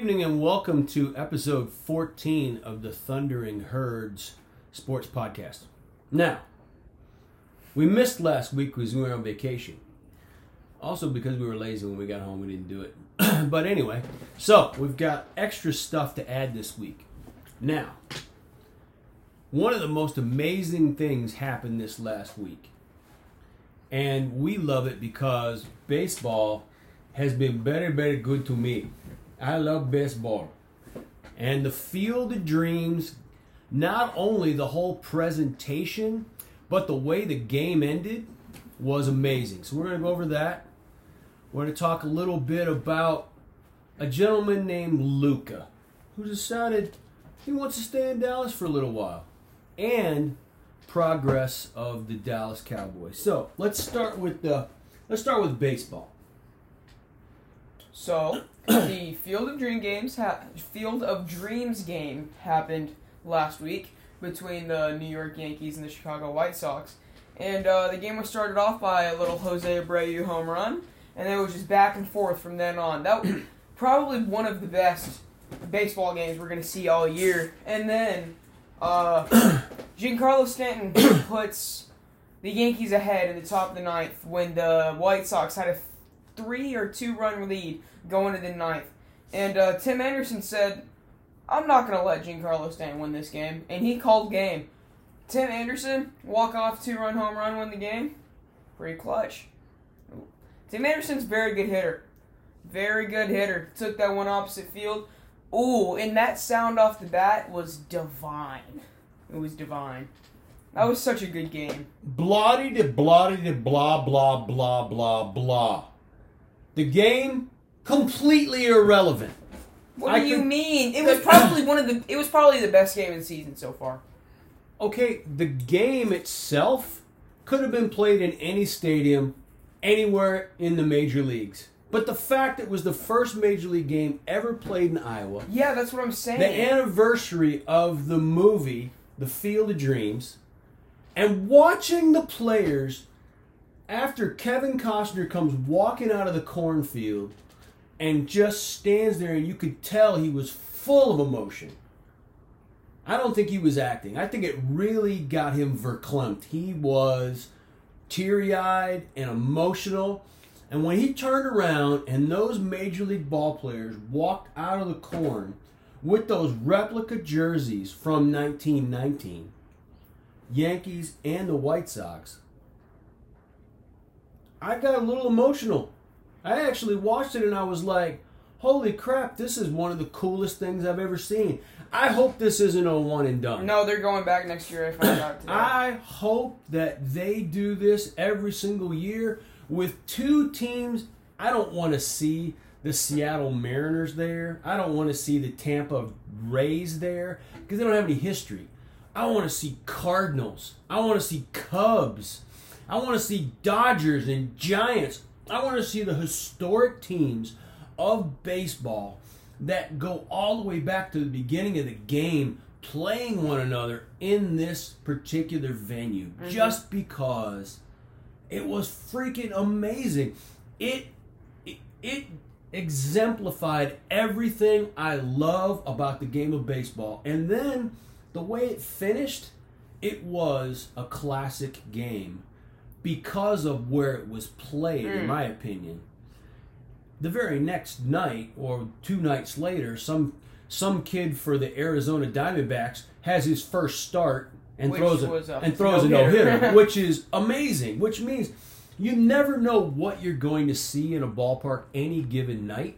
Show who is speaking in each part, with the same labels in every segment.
Speaker 1: evening and welcome to episode 14 of the Thundering Herds Sports Podcast. Now, we missed last week because we were on vacation. Also because we were lazy when we got home, we didn't do it. but anyway, so we've got extra stuff to add this week. Now, one of the most amazing things happened this last week. And we love it because baseball has been very, very good to me. I love baseball. And the Field of Dreams, not only the whole presentation, but the way the game ended was amazing. So we're going to go over that. We're going to talk a little bit about a gentleman named Luka who decided he wants to stay in Dallas for a little while and progress of the Dallas Cowboys. So let's start with the let's start with baseball.
Speaker 2: So the Field of Dream games, ha- Field of Dreams game happened last week between the New York Yankees and the Chicago White Sox, and uh, the game was started off by a little Jose Abreu home run, and it was just back and forth from then on. That was probably one of the best baseball games we're gonna see all year. And then uh, Giancarlo Stanton puts the Yankees ahead in the top of the ninth when the White Sox had a three or two run lead going to the ninth. And uh, Tim Anderson said, I'm not going to let Giancarlo Stanton win this game. And he called game. Tim Anderson, walk off two run home run, win the game. Pretty clutch. Tim Anderson's very good hitter. Very good hitter. Took that one opposite field. Ooh, and that sound off the bat was divine. It was divine. That was such a good game.
Speaker 1: Blotty to blotty to blah blah blah blah blah. The game completely irrelevant.
Speaker 2: What
Speaker 1: I
Speaker 2: do you
Speaker 1: could-
Speaker 2: mean? It was probably one of the. It was probably the best game in the season so far.
Speaker 1: Okay, the game itself could have been played in any stadium, anywhere in the major leagues. But the fact it was the first major league game ever played in Iowa,
Speaker 2: Yeah, that's what I'm saying.
Speaker 1: the anniversary of the movie The Field of Dreams, and watching the players after Kevin Costner comes walking out of the cornfield and just stands there and you could tell he was full of emotion. I don't think he was acting. I think it really got him verklempt. He was teary-eyed and emotional. And when he turned around and those major league ball players walked out of the corn with those replica jerseys from 1919, Yankees and the White Sox, I got a little emotional. I actually watched it and I was like, holy crap, this is one of the coolest things I've ever seen. I hope this isn't a one and done.
Speaker 2: no, they're going back next year. I found out today.
Speaker 1: I hope that they do this every single year with two teams. I don't want to see the Seattle Mariners there. I don't want to see the Tampa Rays there because they don't have any history. I want to see Cardinals. I want to see Cubs. I want to see Dodgers and Giants. I want to see the historic teams of baseball that go all the way back to the beginning of the game playing one another in this particular venue mm-hmm. just because it was freaking amazing. It, it it exemplified everything I love about the game of baseball. And then the way it finished, it was a classic game because of where it was played in
Speaker 2: Mm.
Speaker 1: my opinion. The very next night or two nights later, some some kid for the Arizona Diamondbacks has his first start and
Speaker 2: Which
Speaker 1: throws a,
Speaker 2: a
Speaker 1: and throws a no hitter, which is amazing. Which means you never know what you're going to see in a ballpark any given night.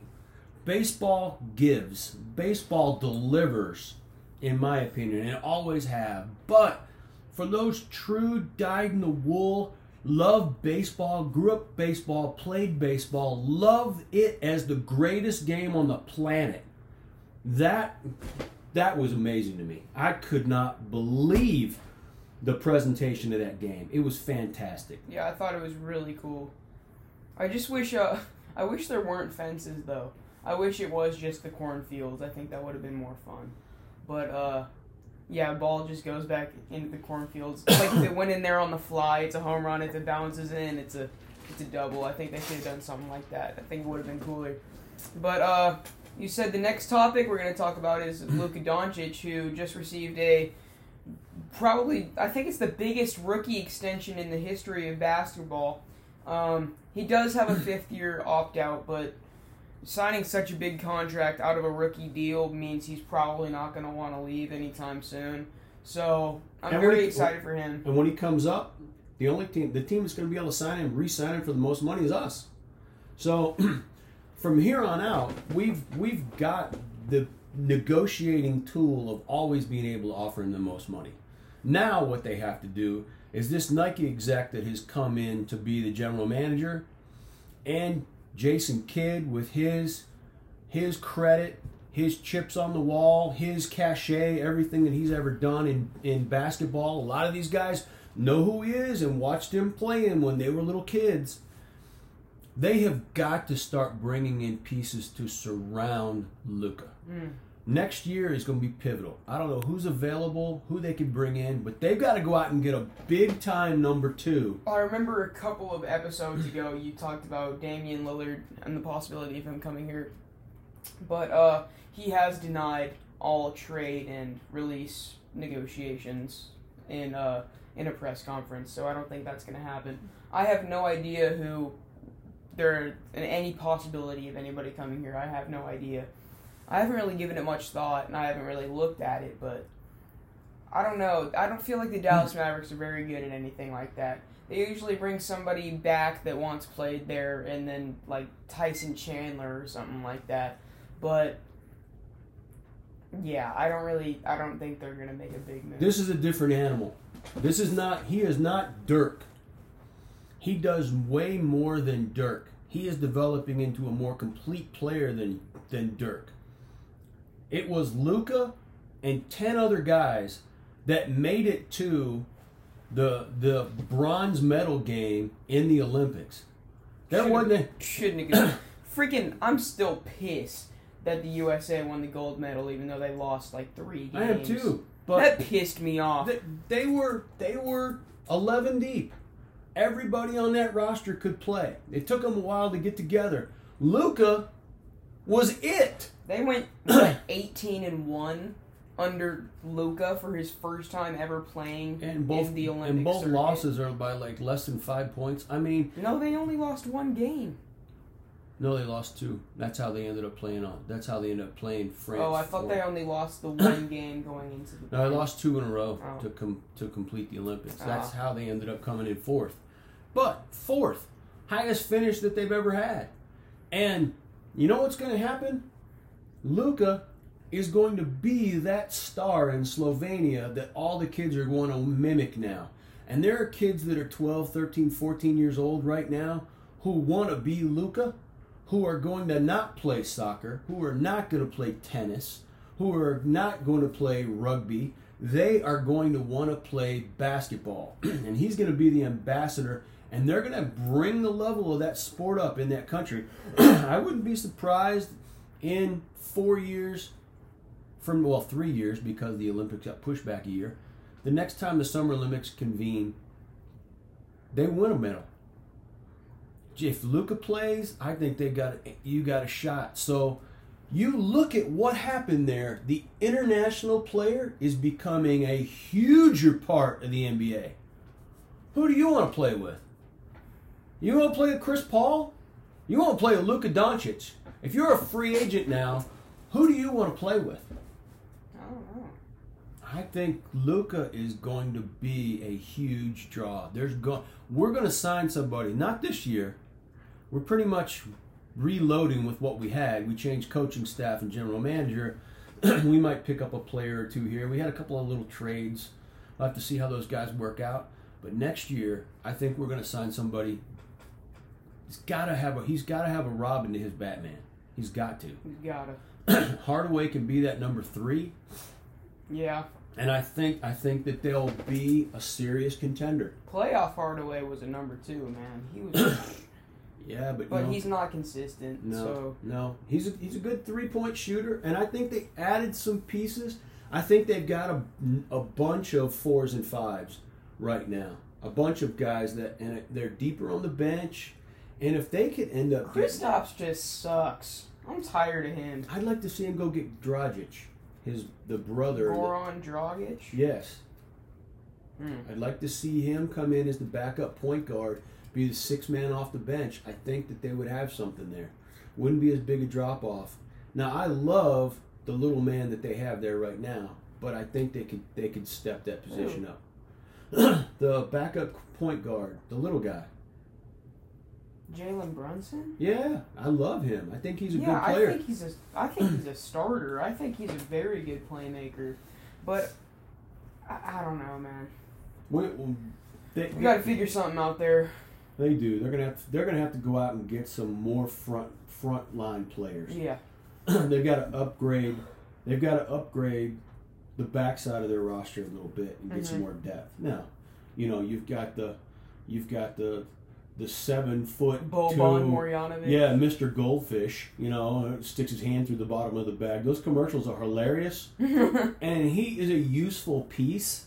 Speaker 1: Baseball gives. Baseball delivers, in my opinion, and always have. But for those true dyed in the wool, love baseball, grew up baseball, played baseball, love it as the greatest game on the planet. That that was amazing to me. I could not believe the presentation of that game. It was fantastic.
Speaker 2: yeah, I thought it was really cool. I just wish. Uh, I wish there weren't fences though. I wish it was just the cornfields. I think that would have been more fun. But uh, yeah, ball just goes back into the cornfields. Like if it went in there on the fly, it's a home run. If it bounces in, it's a it's a double. I think they should have done something like that. I think it would have been cooler. But uh, you said the next topic we're going to talk about is Luka Doncic, who just received a probably I think it's the biggest rookie extension in the history of basketball. Um, he does have a fifth year opt out, but signing such a big contract out of a rookie deal means he's probably not going to want to leave anytime soon. So I'm
Speaker 1: And
Speaker 2: very
Speaker 1: he-
Speaker 2: excited for him.
Speaker 1: And when he comes up, the only team, the team that's going to be able to sign him, re-sign him for the most money is us. So from here on out, we've we've got the negotiating tool of always being able to offer him the most money. Now what they have to do is this Nike exec that has come in to be the general manager, and Jason Kidd with his his credit, his chips on the wall, his cachet, everything that he's ever done in, in basketball. A lot of these guys know who he is and watched him play him when they were little kids. They have got to start bringing in pieces to surround Luka.
Speaker 2: Mm.
Speaker 1: Next year is going to be pivotal. I don't know who's available, who they can bring in, but they've got to go out and get a big time number two.
Speaker 2: I remember a couple of episodes ago you talked about Damian Lillard and the possibility of him coming here, but uh, he has denied all trade and release negotiations in uh, in a press conference. So I don't think that's going to happen. I have no idea who there any possibility of anybody coming here. I have no idea. I haven't really given it much thought, and I haven't really looked at it, but I don't know. I don't feel like the Dallas hmm. Mavericks are very good at anything like that. They usually bring somebody back that once played there, and then like Tyson Chandler or something like that. But yeah, I don't really. I don't think they're gonna make a big move.
Speaker 1: This is a different animal. This is not, he is not Dirk. He does way more than Dirk. He is developing into a more complete player than, than Dirk. It was Luka and 10 other guys that made it to the the bronze medal game in the Olympics. That
Speaker 2: Should've-
Speaker 1: wasn't a,
Speaker 2: shouldn't have. freaking, I'm still pissed that the USA won the gold medal, even though they lost like three games.
Speaker 1: I am too. But
Speaker 2: that pissed me off.
Speaker 1: They, they were they were eleven deep. Everybody on that roster could play. It took them a while to get together. Luka was it.
Speaker 2: They went what, 18 and one under Luka for his first time ever playing
Speaker 1: And both
Speaker 2: in the Olympic
Speaker 1: and both
Speaker 2: circuit.
Speaker 1: losses are by like less than five points. I mean,
Speaker 2: No, they only lost one game.
Speaker 1: no, they lost two. That's how they ended up playing on. That's how they ended up playing France.
Speaker 2: oh, I thought they only lost the one game going into the.
Speaker 1: No, they lost two in a row
Speaker 2: Oh.
Speaker 1: to com- to complete the Olympics. That's
Speaker 2: Ah.
Speaker 1: how they ended up coming in fourth. But fourth, highest finish that they've ever had. And you know what's going to happen? Luka is going to be that star in Slovenia that all the kids are going to mimic now. And there are kids that are 12, 13, 14 years old right now who want to be Luka, who are going to not play soccer, who are not going to play tennis, who are not going to play rugby. They are going to want to play basketball. and he's going to be the ambassador, and they're going to bring the level of that sport up in that country. I wouldn't be surprised in four years from, well, three years because the Olympics got pushed back a year. The next time the Summer Olympics convene, they win a medal. If Luka plays, I think they got you got a shot. So you look at what happened there. The international player is becoming a huger part of the NBA. Who do you want to play with? You want to play with Chris Paul? You want to play with Luka Doncic? If you're a free agent now, who do you want to play with?
Speaker 2: I don't know.
Speaker 1: I think Luka is going to be a huge draw. There's go- we're going to sign somebody not this year. We're pretty much reloading with what we had. We changed coaching staff and general manager. we might pick up a player or two here. We had a couple of little trades. We'll have to see how those guys work out. But next year, I think we're going to sign somebody. He's got to have a he's got to have a Robin to his Batman. He's got to.
Speaker 2: He's gotta.
Speaker 1: Hardaway can be that number three.
Speaker 2: Yeah.
Speaker 1: And I think I think that they'll be a serious contender.
Speaker 2: Playoff Hardaway was a number two, man. He was,
Speaker 1: Yeah, but,
Speaker 2: but he's not consistent.
Speaker 1: no,
Speaker 2: So
Speaker 1: no, he's a, he's a good three point shooter, and I think they added some pieces. I think they've got a, a bunch of fours and fives right now, a bunch of guys that and they're deeper on the bench, and if they could end up
Speaker 2: Kristaps just sucks. I'm tired of him.
Speaker 1: I'd like to see him go get Dragic, his the brother.
Speaker 2: Goran Dragic.
Speaker 1: yes,
Speaker 2: Hmm.
Speaker 1: I'd like to see him come in as the backup point guard, be the six man off the bench. I think that they would have something there. Wouldn't be as big a drop off. Now I love the little man that they have there right now, but I think they could they could step that position up. the backup point guard, the little guy.
Speaker 2: Jalen Brunson.
Speaker 1: Yeah, I love him. I think he's a
Speaker 2: yeah,
Speaker 1: good player.
Speaker 2: I think he's a. I think he's a starter. I think he's a very good playmaker, but I, I don't know, man.
Speaker 1: We- we- they,
Speaker 2: We got to figure something out there.
Speaker 1: they do. They're gonna have to, they're gonna have to go out and get some more front front line players.
Speaker 2: Yeah.
Speaker 1: they've got to upgrade. They've got to upgrade the backside of their roster a little bit and get some
Speaker 2: Mhm.
Speaker 1: more depth. Now, you know you've got the you've got the the seven foot
Speaker 2: Boban Marjanovic.
Speaker 1: yeah, Mr. Goldfish. You know, sticks his hand through the bottom of the bag. Those commercials are hilarious, and he is a useful piece.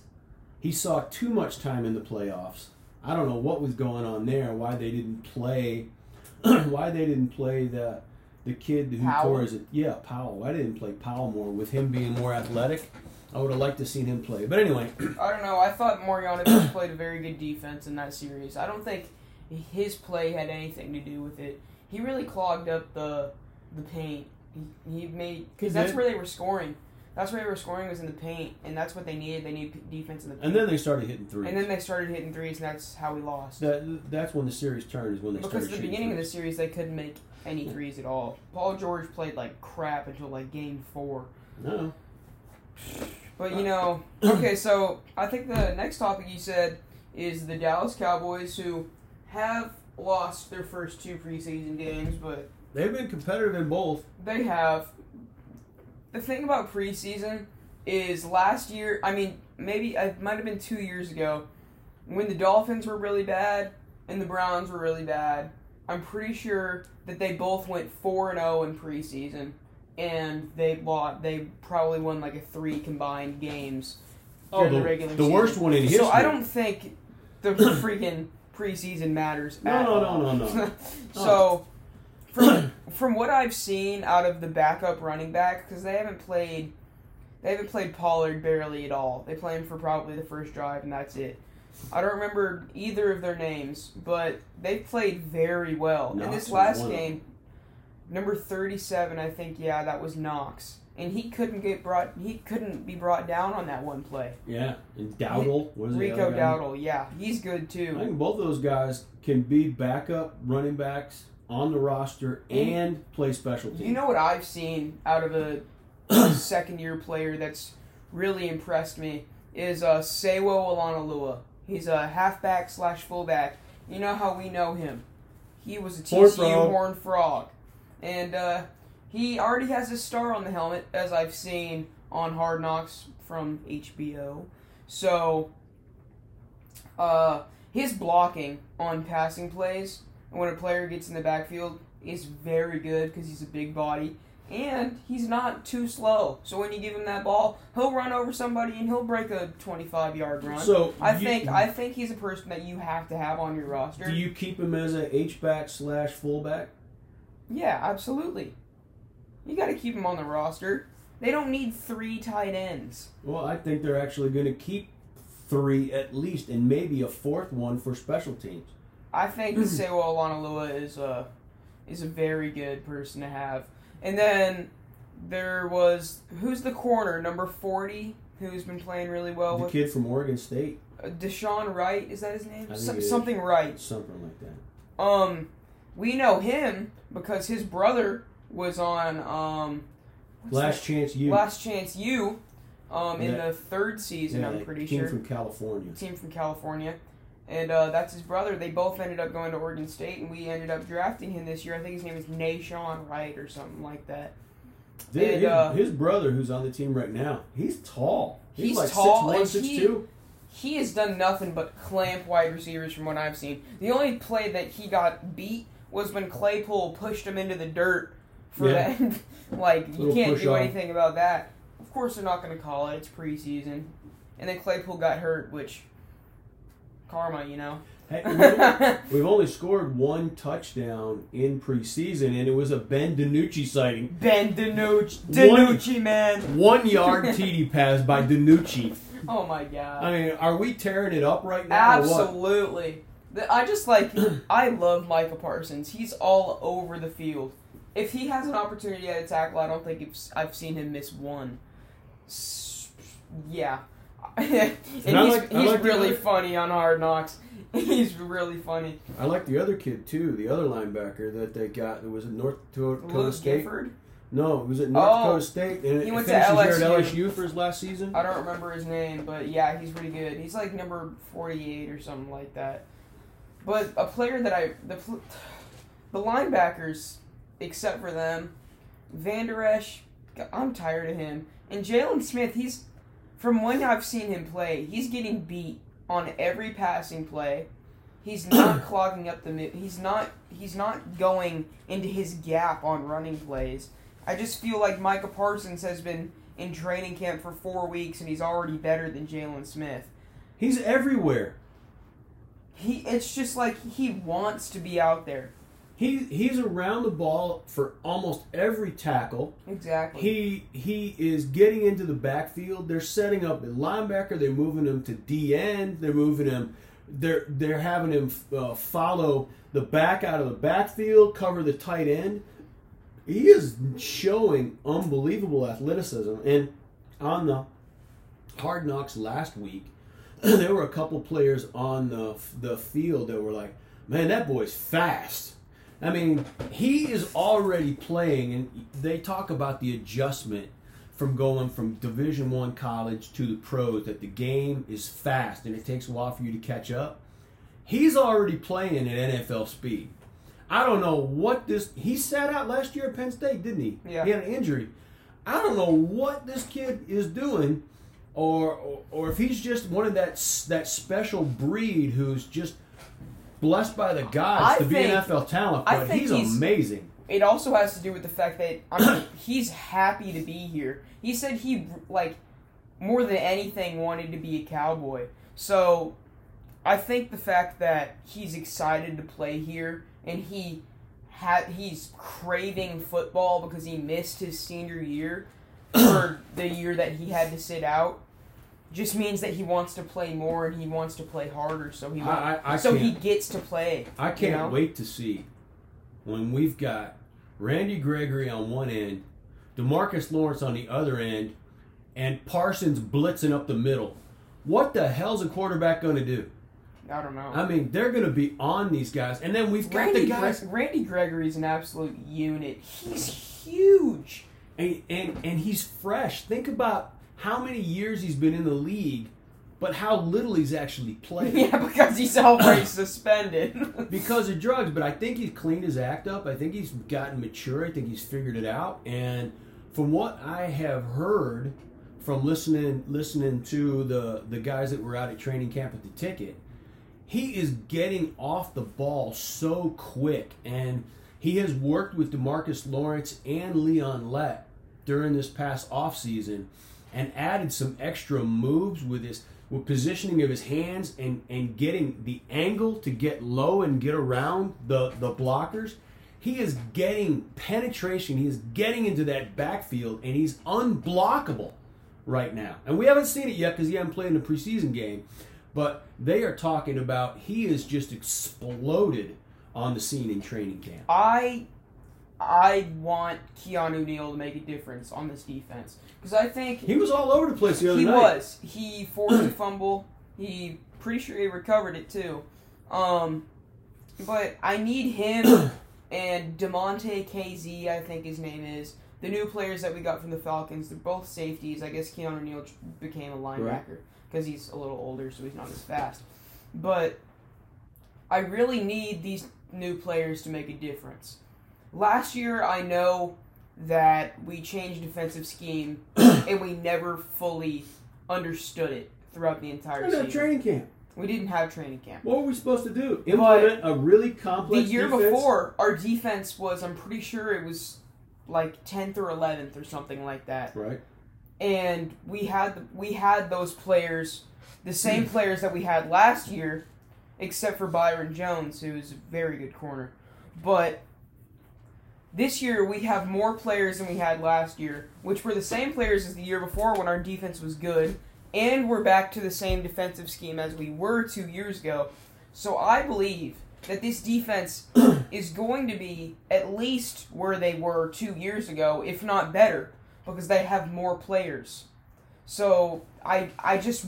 Speaker 1: He saw too much time in the playoffs. I don't know what was going on there. Why they didn't play? why they didn't play the the kid who
Speaker 2: Powell?
Speaker 1: tore his yeah Powell? Why didn't play Powell more with him being more athletic? I would have liked to seen him play. But anyway,
Speaker 2: I don't know. I thought Marjanovic played a very good defense in that series. I don't think his play had anything to do with it. He really clogged up the the paint. He, he made because that's where they were scoring. That's where they were scoring was in the paint, and that's what they needed. They needed defense in the paint.
Speaker 1: and then they started hitting threes.
Speaker 2: And then they started hitting threes, and that's how we lost.
Speaker 1: that, that's when the series turned. Is when they
Speaker 2: because at the beginning of the series, they couldn't make any threes at all. Paul George played like crap until like game four.
Speaker 1: No,
Speaker 2: But you uh, know, okay, so I think the next topic you said is the Dallas Cowboys, who have lost their first two preseason games, but
Speaker 1: they've been competitive in both.
Speaker 2: they have. The thing about preseason is last year, I mean, maybe it might have been two years ago, when the Dolphins were really bad and the Browns were really bad. I'm pretty sure that they both went four and zero in preseason, and they lost. They probably won like a three combined games
Speaker 1: Oh, the,
Speaker 2: the regular
Speaker 1: the
Speaker 2: season.
Speaker 1: worst one in history.
Speaker 2: So I don't think the freaking preseason matters.
Speaker 1: No, no, no, no, no.
Speaker 2: so from from what I've seen out of the backup running back, because they haven't played, they haven't played Pollard barely at all. They play him for probably the first drive, and that's it. I don't remember either of their names, but they played very well. In this last game, number thirty-seven, I think, yeah, that was Knox, and he couldn't get brought. He couldn't be brought down on that one play.
Speaker 1: Yeah, and Dowdle was
Speaker 2: Rico? Dowdle, yeah, he's good too.
Speaker 1: I think both of those guys can be backup running backs on the roster and play special teams.
Speaker 2: You know what I've seen out of a second year player that's really impressed me is uh, Sewo Olonilua. He's a halfback slash fullback. You know how we know him. He was a TCU
Speaker 1: Horned Frog.
Speaker 2: Frog. And uh, he already has a star on the helmet, as I've seen on Hard Knocks from HBO. So, uh, his blocking on passing plays when a player gets in the backfield is very good because he's a big body and he's not too slow. So when you give him that ball, he'll run over somebody and he'll break a 25 yard run.
Speaker 1: So
Speaker 2: I
Speaker 1: you-
Speaker 2: think I think he's a person that you have to have on your roster.
Speaker 1: Do you keep him as a H back slash fullback?
Speaker 2: yeah, absolutely. You got to keep him on the roster. They don't need three tight ends.
Speaker 1: Well, I think they're actually going to keep three at least, and maybe a fourth one for special teams.
Speaker 2: I think Sewo Olonilua is a is a very good person to have. And then there was who's the corner number forty who's been playing really well
Speaker 1: the
Speaker 2: with
Speaker 1: kid from Oregon State,
Speaker 2: uh, Deshaun Wright. Is that his name?
Speaker 1: I think
Speaker 2: Some- something Wright.
Speaker 1: something like that.
Speaker 2: Um, we know him because his brother was on um
Speaker 1: Last
Speaker 2: that?
Speaker 1: chance you.
Speaker 2: Last Chance U, um in
Speaker 1: Yeah.
Speaker 2: the third season.
Speaker 1: yeah,
Speaker 2: I'm pretty
Speaker 1: came
Speaker 2: sure.
Speaker 1: from California.
Speaker 2: team from California. And uh, that's his brother. They both ended up going to Oregon State, and we ended up drafting him this year. I think his name is Nahshon Wright or something like that.
Speaker 1: Then
Speaker 2: And,
Speaker 1: his,
Speaker 2: uh,
Speaker 1: his brother, who's on the team right now, he's tall. He's,
Speaker 2: He's
Speaker 1: like
Speaker 2: tall,
Speaker 1: 6'1",
Speaker 2: and he-
Speaker 1: 6'2".
Speaker 2: He has done nothing but clamp wide receivers from what I've seen. The only play that he got beat was when Claypool pushed him into the dirt for
Speaker 1: Yeah.
Speaker 2: that. like, you can't do
Speaker 1: off.
Speaker 2: anything about that. Of course, they're not going to call it. It's preseason. And then Claypool got hurt, which. Karma, you know?
Speaker 1: Hey, we've- We've only scored one touchdown in preseason, and it was a Ben DiNucci sighting.
Speaker 2: Ben DiNucci,
Speaker 1: One-
Speaker 2: man.
Speaker 1: One yard TD pass by DiNucci.
Speaker 2: Oh my god.
Speaker 1: I mean, are we tearing it up right now? Or what?
Speaker 2: Absolutely. I just like I love Micah Parsons. He's all over the field. If he has an opportunity at a tackle, I don't think I've seen him miss one. Yeah. and he's,
Speaker 1: like-
Speaker 2: he's
Speaker 1: like
Speaker 2: really
Speaker 1: other-
Speaker 2: funny on Hard Knocks. He's really funny.
Speaker 1: I like the other kid too, the other linebacker that they got. That was at North Dakota
Speaker 2: Luke
Speaker 1: State.
Speaker 2: Gifford.
Speaker 1: No, it was at North
Speaker 2: Oh,
Speaker 1: Dakota State, and
Speaker 2: he
Speaker 1: it
Speaker 2: went to LSU.
Speaker 1: LSU for his last season.
Speaker 2: I don't remember his name, but yeah, he's pretty good. He's like number 48 or something like that. But a player that I the the linebackers, except for them, Van Der Esch, I'm tired of him. And Jaylon Smith, he's from when I've seen him play, he's getting beat on every passing play. He's not clogging up the. He's not. He's not going into his gap on running plays. I just feel like Micah Parsons has been in training camp for four weeks and he's already better than Jaylon Smith.
Speaker 1: He's everywhere.
Speaker 2: He, it's just like he wants to be out there.
Speaker 1: He he's around the ball for almost every tackle.
Speaker 2: Exactly.
Speaker 1: He he is getting into the backfield. They're setting up a linebacker. They're moving him to D end. They're moving him. They're they're having him uh, follow the back out of the backfield, cover the tight end. He is showing unbelievable athleticism. And on the Hard Knocks last week, there were a couple players on the the field that were like, "Man, that boy's fast." I mean, he is already playing, and they talk about the adjustment from going from Division One college to the pros. That the game is fast, and it takes a while for you to catch up. He's already playing at NFL speed. I don't know what this. He sat out last year at Penn State, didn't he?
Speaker 2: Yeah.
Speaker 1: He had an injury. I don't know what this kid is doing, or or, or if he's just one of that that special breed who's just blessed by the gods
Speaker 2: I
Speaker 1: to be an NFL talent. But
Speaker 2: think
Speaker 1: he's,
Speaker 2: he's-
Speaker 1: amazing.
Speaker 2: it also has to do with the fact that I mean, he's happy to be here. He said he like more than anything wanted to be a cowboy. So I think the fact that he's excited to play here and he had he's craving football because he missed his senior year or the year that he had to sit out just means that he wants to play more and he wants to play harder so he
Speaker 1: I- I- I
Speaker 2: so he gets to play.
Speaker 1: I can't
Speaker 2: you know?
Speaker 1: wait to see when we've got Randy Gregory on one end, Demarcus Lawrence on the other end, and Parsons blitzing up the middle. What the hell's a quarterback going to do?
Speaker 2: I don't know.
Speaker 1: I mean, they're going to be on these guys, and then we've got
Speaker 2: Randy,
Speaker 1: the guys,
Speaker 2: Gre- Randy Gregory's an absolute unit. He's huge.
Speaker 1: and, and and he's fresh. Think about how many years he's been in the league, but how little he's actually played.
Speaker 2: yeah, because he's always suspended.
Speaker 1: because of drugs, but I think he's cleaned his act up. I think he's gotten mature. I think he's figured it out. And from what I have heard from listening listening to the the guys that were out at training camp at the ticket, he is getting off the ball so quick and he has worked with Demarcus Lawrence and Leon Lett during this past offseason and added some extra moves with his with positioning of his hands and and getting the angle to get low and get around the the blockers. He is getting penetration. He is getting into that backfield and he's unblockable right now. And we haven't seen it yet because he hasn't played in the preseason game but they are talking about he is just exploded on the scene in training camp.
Speaker 2: I I want Keanu Neal to make a difference on this defense because I think
Speaker 1: he was all over the place the other
Speaker 2: he
Speaker 1: night
Speaker 2: was. He forced a fumble. He pretty sure he recovered it too. Um, but I need him and Damontae Kazee, I think his name is. The new players that we got from the Falcons, they're both safeties. I guess Keanu Neal became a linebacker because he's a little older, so he's not as fast. But I really need these new players to make a difference. Last year, I know that we changed defensive scheme and we never fully understood it throughout the entire season.
Speaker 1: We're not
Speaker 2: season.
Speaker 1: training camp
Speaker 2: we didn't have training camp.
Speaker 1: what were we supposed to do implement a really complex.
Speaker 2: The
Speaker 1: complex
Speaker 2: year
Speaker 1: defense?
Speaker 2: before, our defense was, I'm pretty sure it was like 10th or 11th or something like that.
Speaker 1: right
Speaker 2: And we had we had those players, the same hmm. players that we had last year, except for Byron Jones, who's a very good corner. But this year we have more players than we had last year, which were the same players as the year before when our defense was good, and we're back to the same defensive scheme as we were two years ago. So I believe that this defense is going to be at least where they were two years ago, if not better, because they have more players. So I I just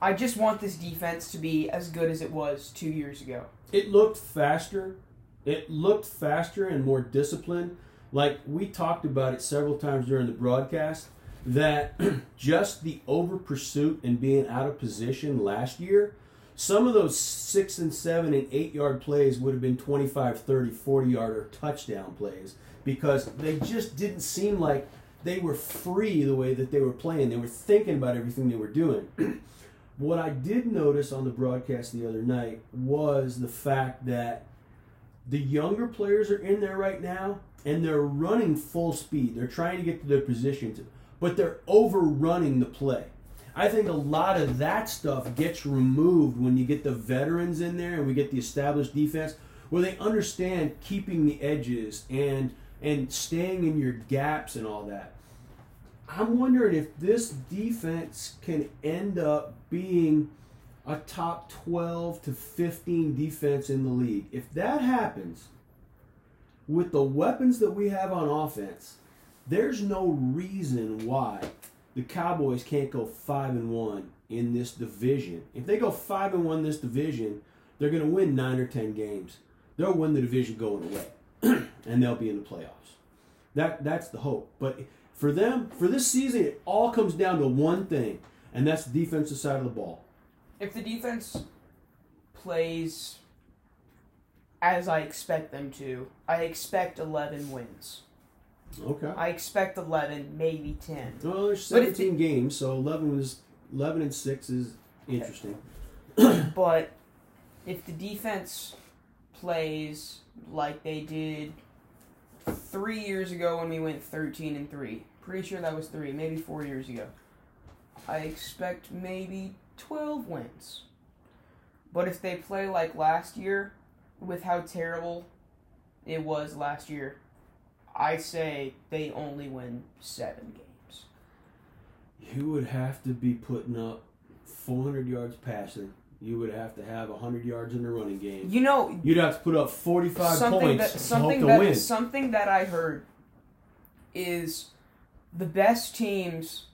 Speaker 2: I just want this defense to be as good as it was two years ago.
Speaker 1: It looked faster. It looked faster and more disciplined. Like we talked about it several times during the broadcast, that just the over pursuit and being out of position last year, some of those six and seven and eight yard plays would have been 25, 30, 40 yarder touchdown plays because they just didn't seem like they were free the way that they were playing. They were thinking about everything they were doing. what I did notice on the broadcast the other night was the fact that the younger players are in there right now and they're running full speed. They're trying to get to their positions, but they're overrunning the play. I think a lot of that stuff gets removed when you get the veterans in there and we get the established defense where they understand keeping the edges and and staying in your gaps and all that. I'm wondering if this defense can end up being a top 12 to 15 defense in the league. If that happens, with the weapons that we have on offense, there's no reason why the Cowboys can't go 5 and 1 in this division. If they go 5 and 1 in this division, they're going to win 9 or 10 games. They'll win the division going away and they'll be in the playoffs. That that's the hope. But for them, for this season, it all comes down to one thing, and that's the defensive side of the ball.
Speaker 2: If the defense plays as I expect them to, I expect 11 wins.
Speaker 1: Okay.
Speaker 2: I expect 11, maybe 10.
Speaker 1: Well, there's
Speaker 2: But if
Speaker 1: 17 games, so 11 was 11 and 6 is interesting.
Speaker 2: But if the defense plays like they did three years ago when we went 13 and 3, pretty sure that was three, maybe four years ago, I expect maybe 12 wins. But if they play like last year, with how terrible it was last year, I say they only win seven games.
Speaker 1: You would have to be putting up 400 yards passing. You would have to have 100 yards in the running game.
Speaker 2: You know,
Speaker 1: You'd have to put up 45
Speaker 2: something
Speaker 1: points
Speaker 2: that
Speaker 1: to
Speaker 2: something
Speaker 1: to
Speaker 2: that
Speaker 1: win.
Speaker 2: something that I heard is the best teams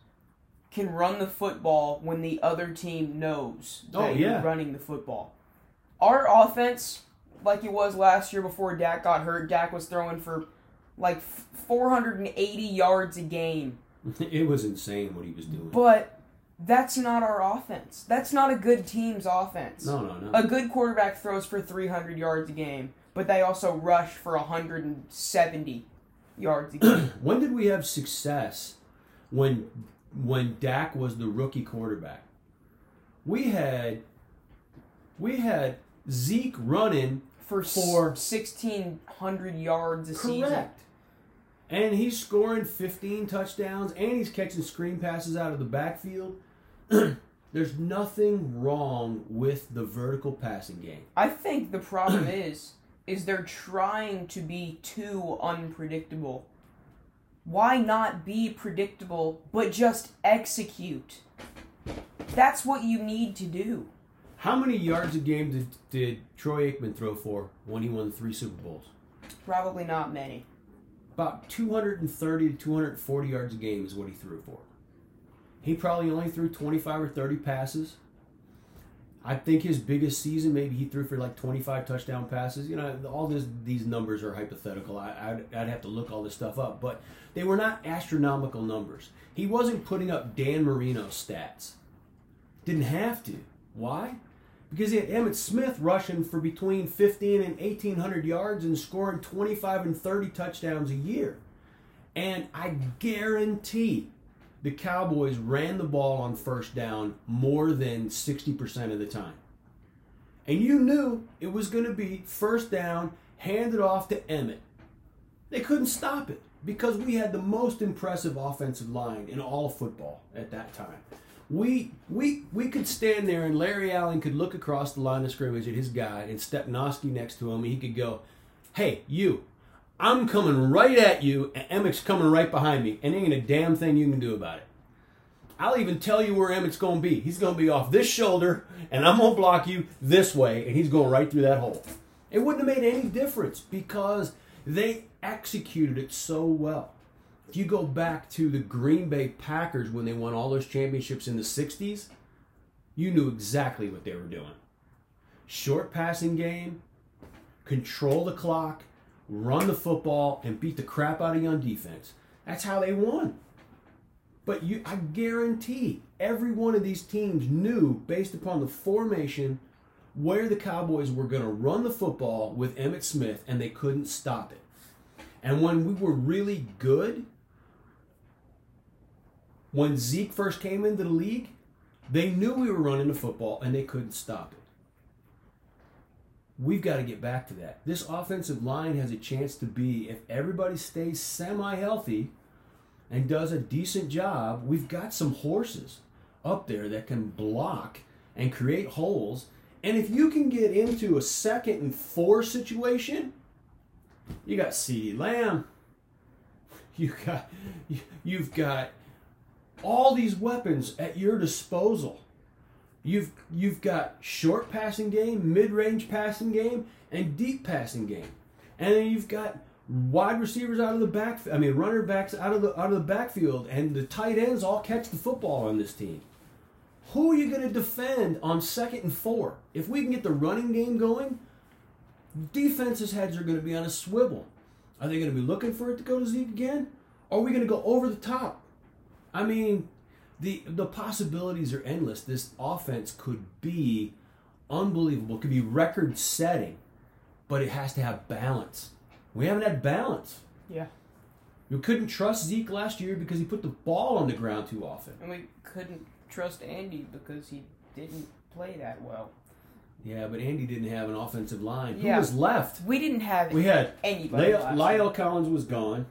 Speaker 2: can run the football when the other team knows oh, that
Speaker 1: Oh,
Speaker 2: you're running the football. Our offense, like it was last year before Dak got hurt, Dak was throwing for like 480 yards a game.
Speaker 1: it was insane what he was doing.
Speaker 2: But that's not our offense. That's not a good team's offense.
Speaker 1: no, no, no.
Speaker 2: A good quarterback throws for 300 yards a game, but they also rush for 170 yards a game.
Speaker 1: when did we have success when when Dak was the rookie quarterback? We had we had Zeke running
Speaker 2: for
Speaker 1: For-
Speaker 2: 1,600 yards a season.
Speaker 1: correct. And he's scoring 15 touchdowns and he's catching screen passes out of the backfield. There's nothing wrong with the vertical passing game.
Speaker 2: I think the problem is, is they're trying to be too unpredictable. Why not be predictable, but just execute? That's what you need to do.
Speaker 1: How many yards a game did, did Troy Aikman throw for when he won the three Super Bowls?
Speaker 2: Probably not many.
Speaker 1: About 230 to 240 yards a game is what he threw for. He probably only threw 25 or 30 passes. I think his biggest season, maybe he threw for like 25 touchdown passes. You know, all this, these numbers are hypothetical. I, I'd, I'd have to look all this stuff up, but they were not astronomical numbers. He wasn't putting up Dan Marino stats. Didn't have to. Why? Because he had Emmitt Smith rushing for between 15 and 1,800 yards and scoring 25 and 30 touchdowns a year. And I guarantee the Cowboys ran the ball on first down more than 60% of the time. And you knew it was going to be first down, handed off to Emmitt. They couldn't stop it because we had the most impressive offensive line in all football at that time. We we we could stand there and Larry Allen could look across the line of scrimmage at his guy and Stepnoski next to him. And he could go, "Hey, you, I'm coming right at you, and Emmitt's coming right behind me, and ain't a damn thing you can do about it." I'll even tell you where Emmitt's going to be. He's going to be off this shoulder, and I'm going to block you this way, and he's going right through that hole. It wouldn't have made any difference because they executed it so well. If you go back to the Green Bay Packers when they won all those championships in the 60s, you knew exactly what they were doing. Short passing game, control the clock, run the football, and beat the crap out of you on defense. That's how they won. But you, I guarantee every one of these teams knew, based upon the formation, where the Cowboys were going to run the football with Emmitt Smith, and they couldn't stop it. And when we were really good, when Zeke first came into the league, they knew we were running the football and they couldn't stop it. We've got to get back to that. This offensive line has a chance to be, if everybody stays semi healthy and does a decent job, we've got some horses up there that can block and create holes. And if you can get into a second and four situation, you got CeeDee Lamb. You got you've got all these weapons at your disposal. You've you've got short passing game, mid-range passing game, and deep passing game. And then you've got wide receivers out of the back I mean runner backs out of the out of the backfield and the tight ends all catch the football on this team. Who are you going to defend on second and four? If we can get the running game going, defenses' heads are going to be on a swivel. Are they going to be looking for it to go to Zeke again? Or are we going to go over the top? I mean, the the possibilities are endless. This offense could be unbelievable. It could be record setting, but it has to have balance. We haven't had balance.
Speaker 2: Yeah.
Speaker 1: You couldn't trust Zeke last year because he put the ball on the ground too often.
Speaker 2: And we couldn't trust Andy because he didn't play that well.
Speaker 1: Yeah, but Andy didn't have an offensive line.
Speaker 2: Yeah.
Speaker 1: Who was left?
Speaker 2: We didn't have
Speaker 1: We had
Speaker 2: anybody.
Speaker 1: Lyle, Lyle. Collins was gone.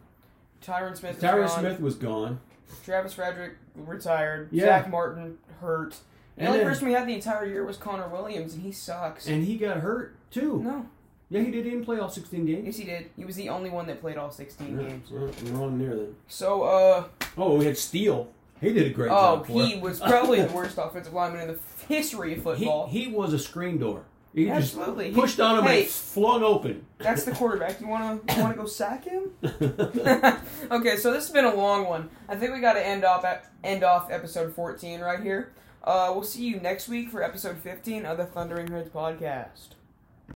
Speaker 2: Tyron Smith. was
Speaker 1: Tyron. Smith was gone.
Speaker 2: Travis Frederick retired.
Speaker 1: Yeah.
Speaker 2: Zack Martin hurt. The
Speaker 1: And
Speaker 2: only
Speaker 1: then-
Speaker 2: person we had the entire year was Connor Williams, and he sucks.
Speaker 1: And he got hurt too.
Speaker 2: no,
Speaker 1: Yeah, he did. He didn't play all 16 games.
Speaker 2: yes he did. He was the only one that played all 16
Speaker 1: Yeah,
Speaker 2: games.
Speaker 1: we're on there then.
Speaker 2: So, uh,
Speaker 1: Oh, we had Steele. He did a great
Speaker 2: oh,
Speaker 1: job for
Speaker 2: he was probably the worst offensive lineman in the history of
Speaker 1: He,
Speaker 2: football.
Speaker 1: he was a screen door. He
Speaker 2: Absolutely.
Speaker 1: just
Speaker 2: He-
Speaker 1: pushed on him
Speaker 2: hey.
Speaker 1: and flung open.
Speaker 2: That's the quarterback. You wanna you wanna go sack him? okay, so this has been a long one. I think we got to end off at, end off episode 14 right here. Uh, we'll see you next week for episode 15 of the Thundering Herds podcast.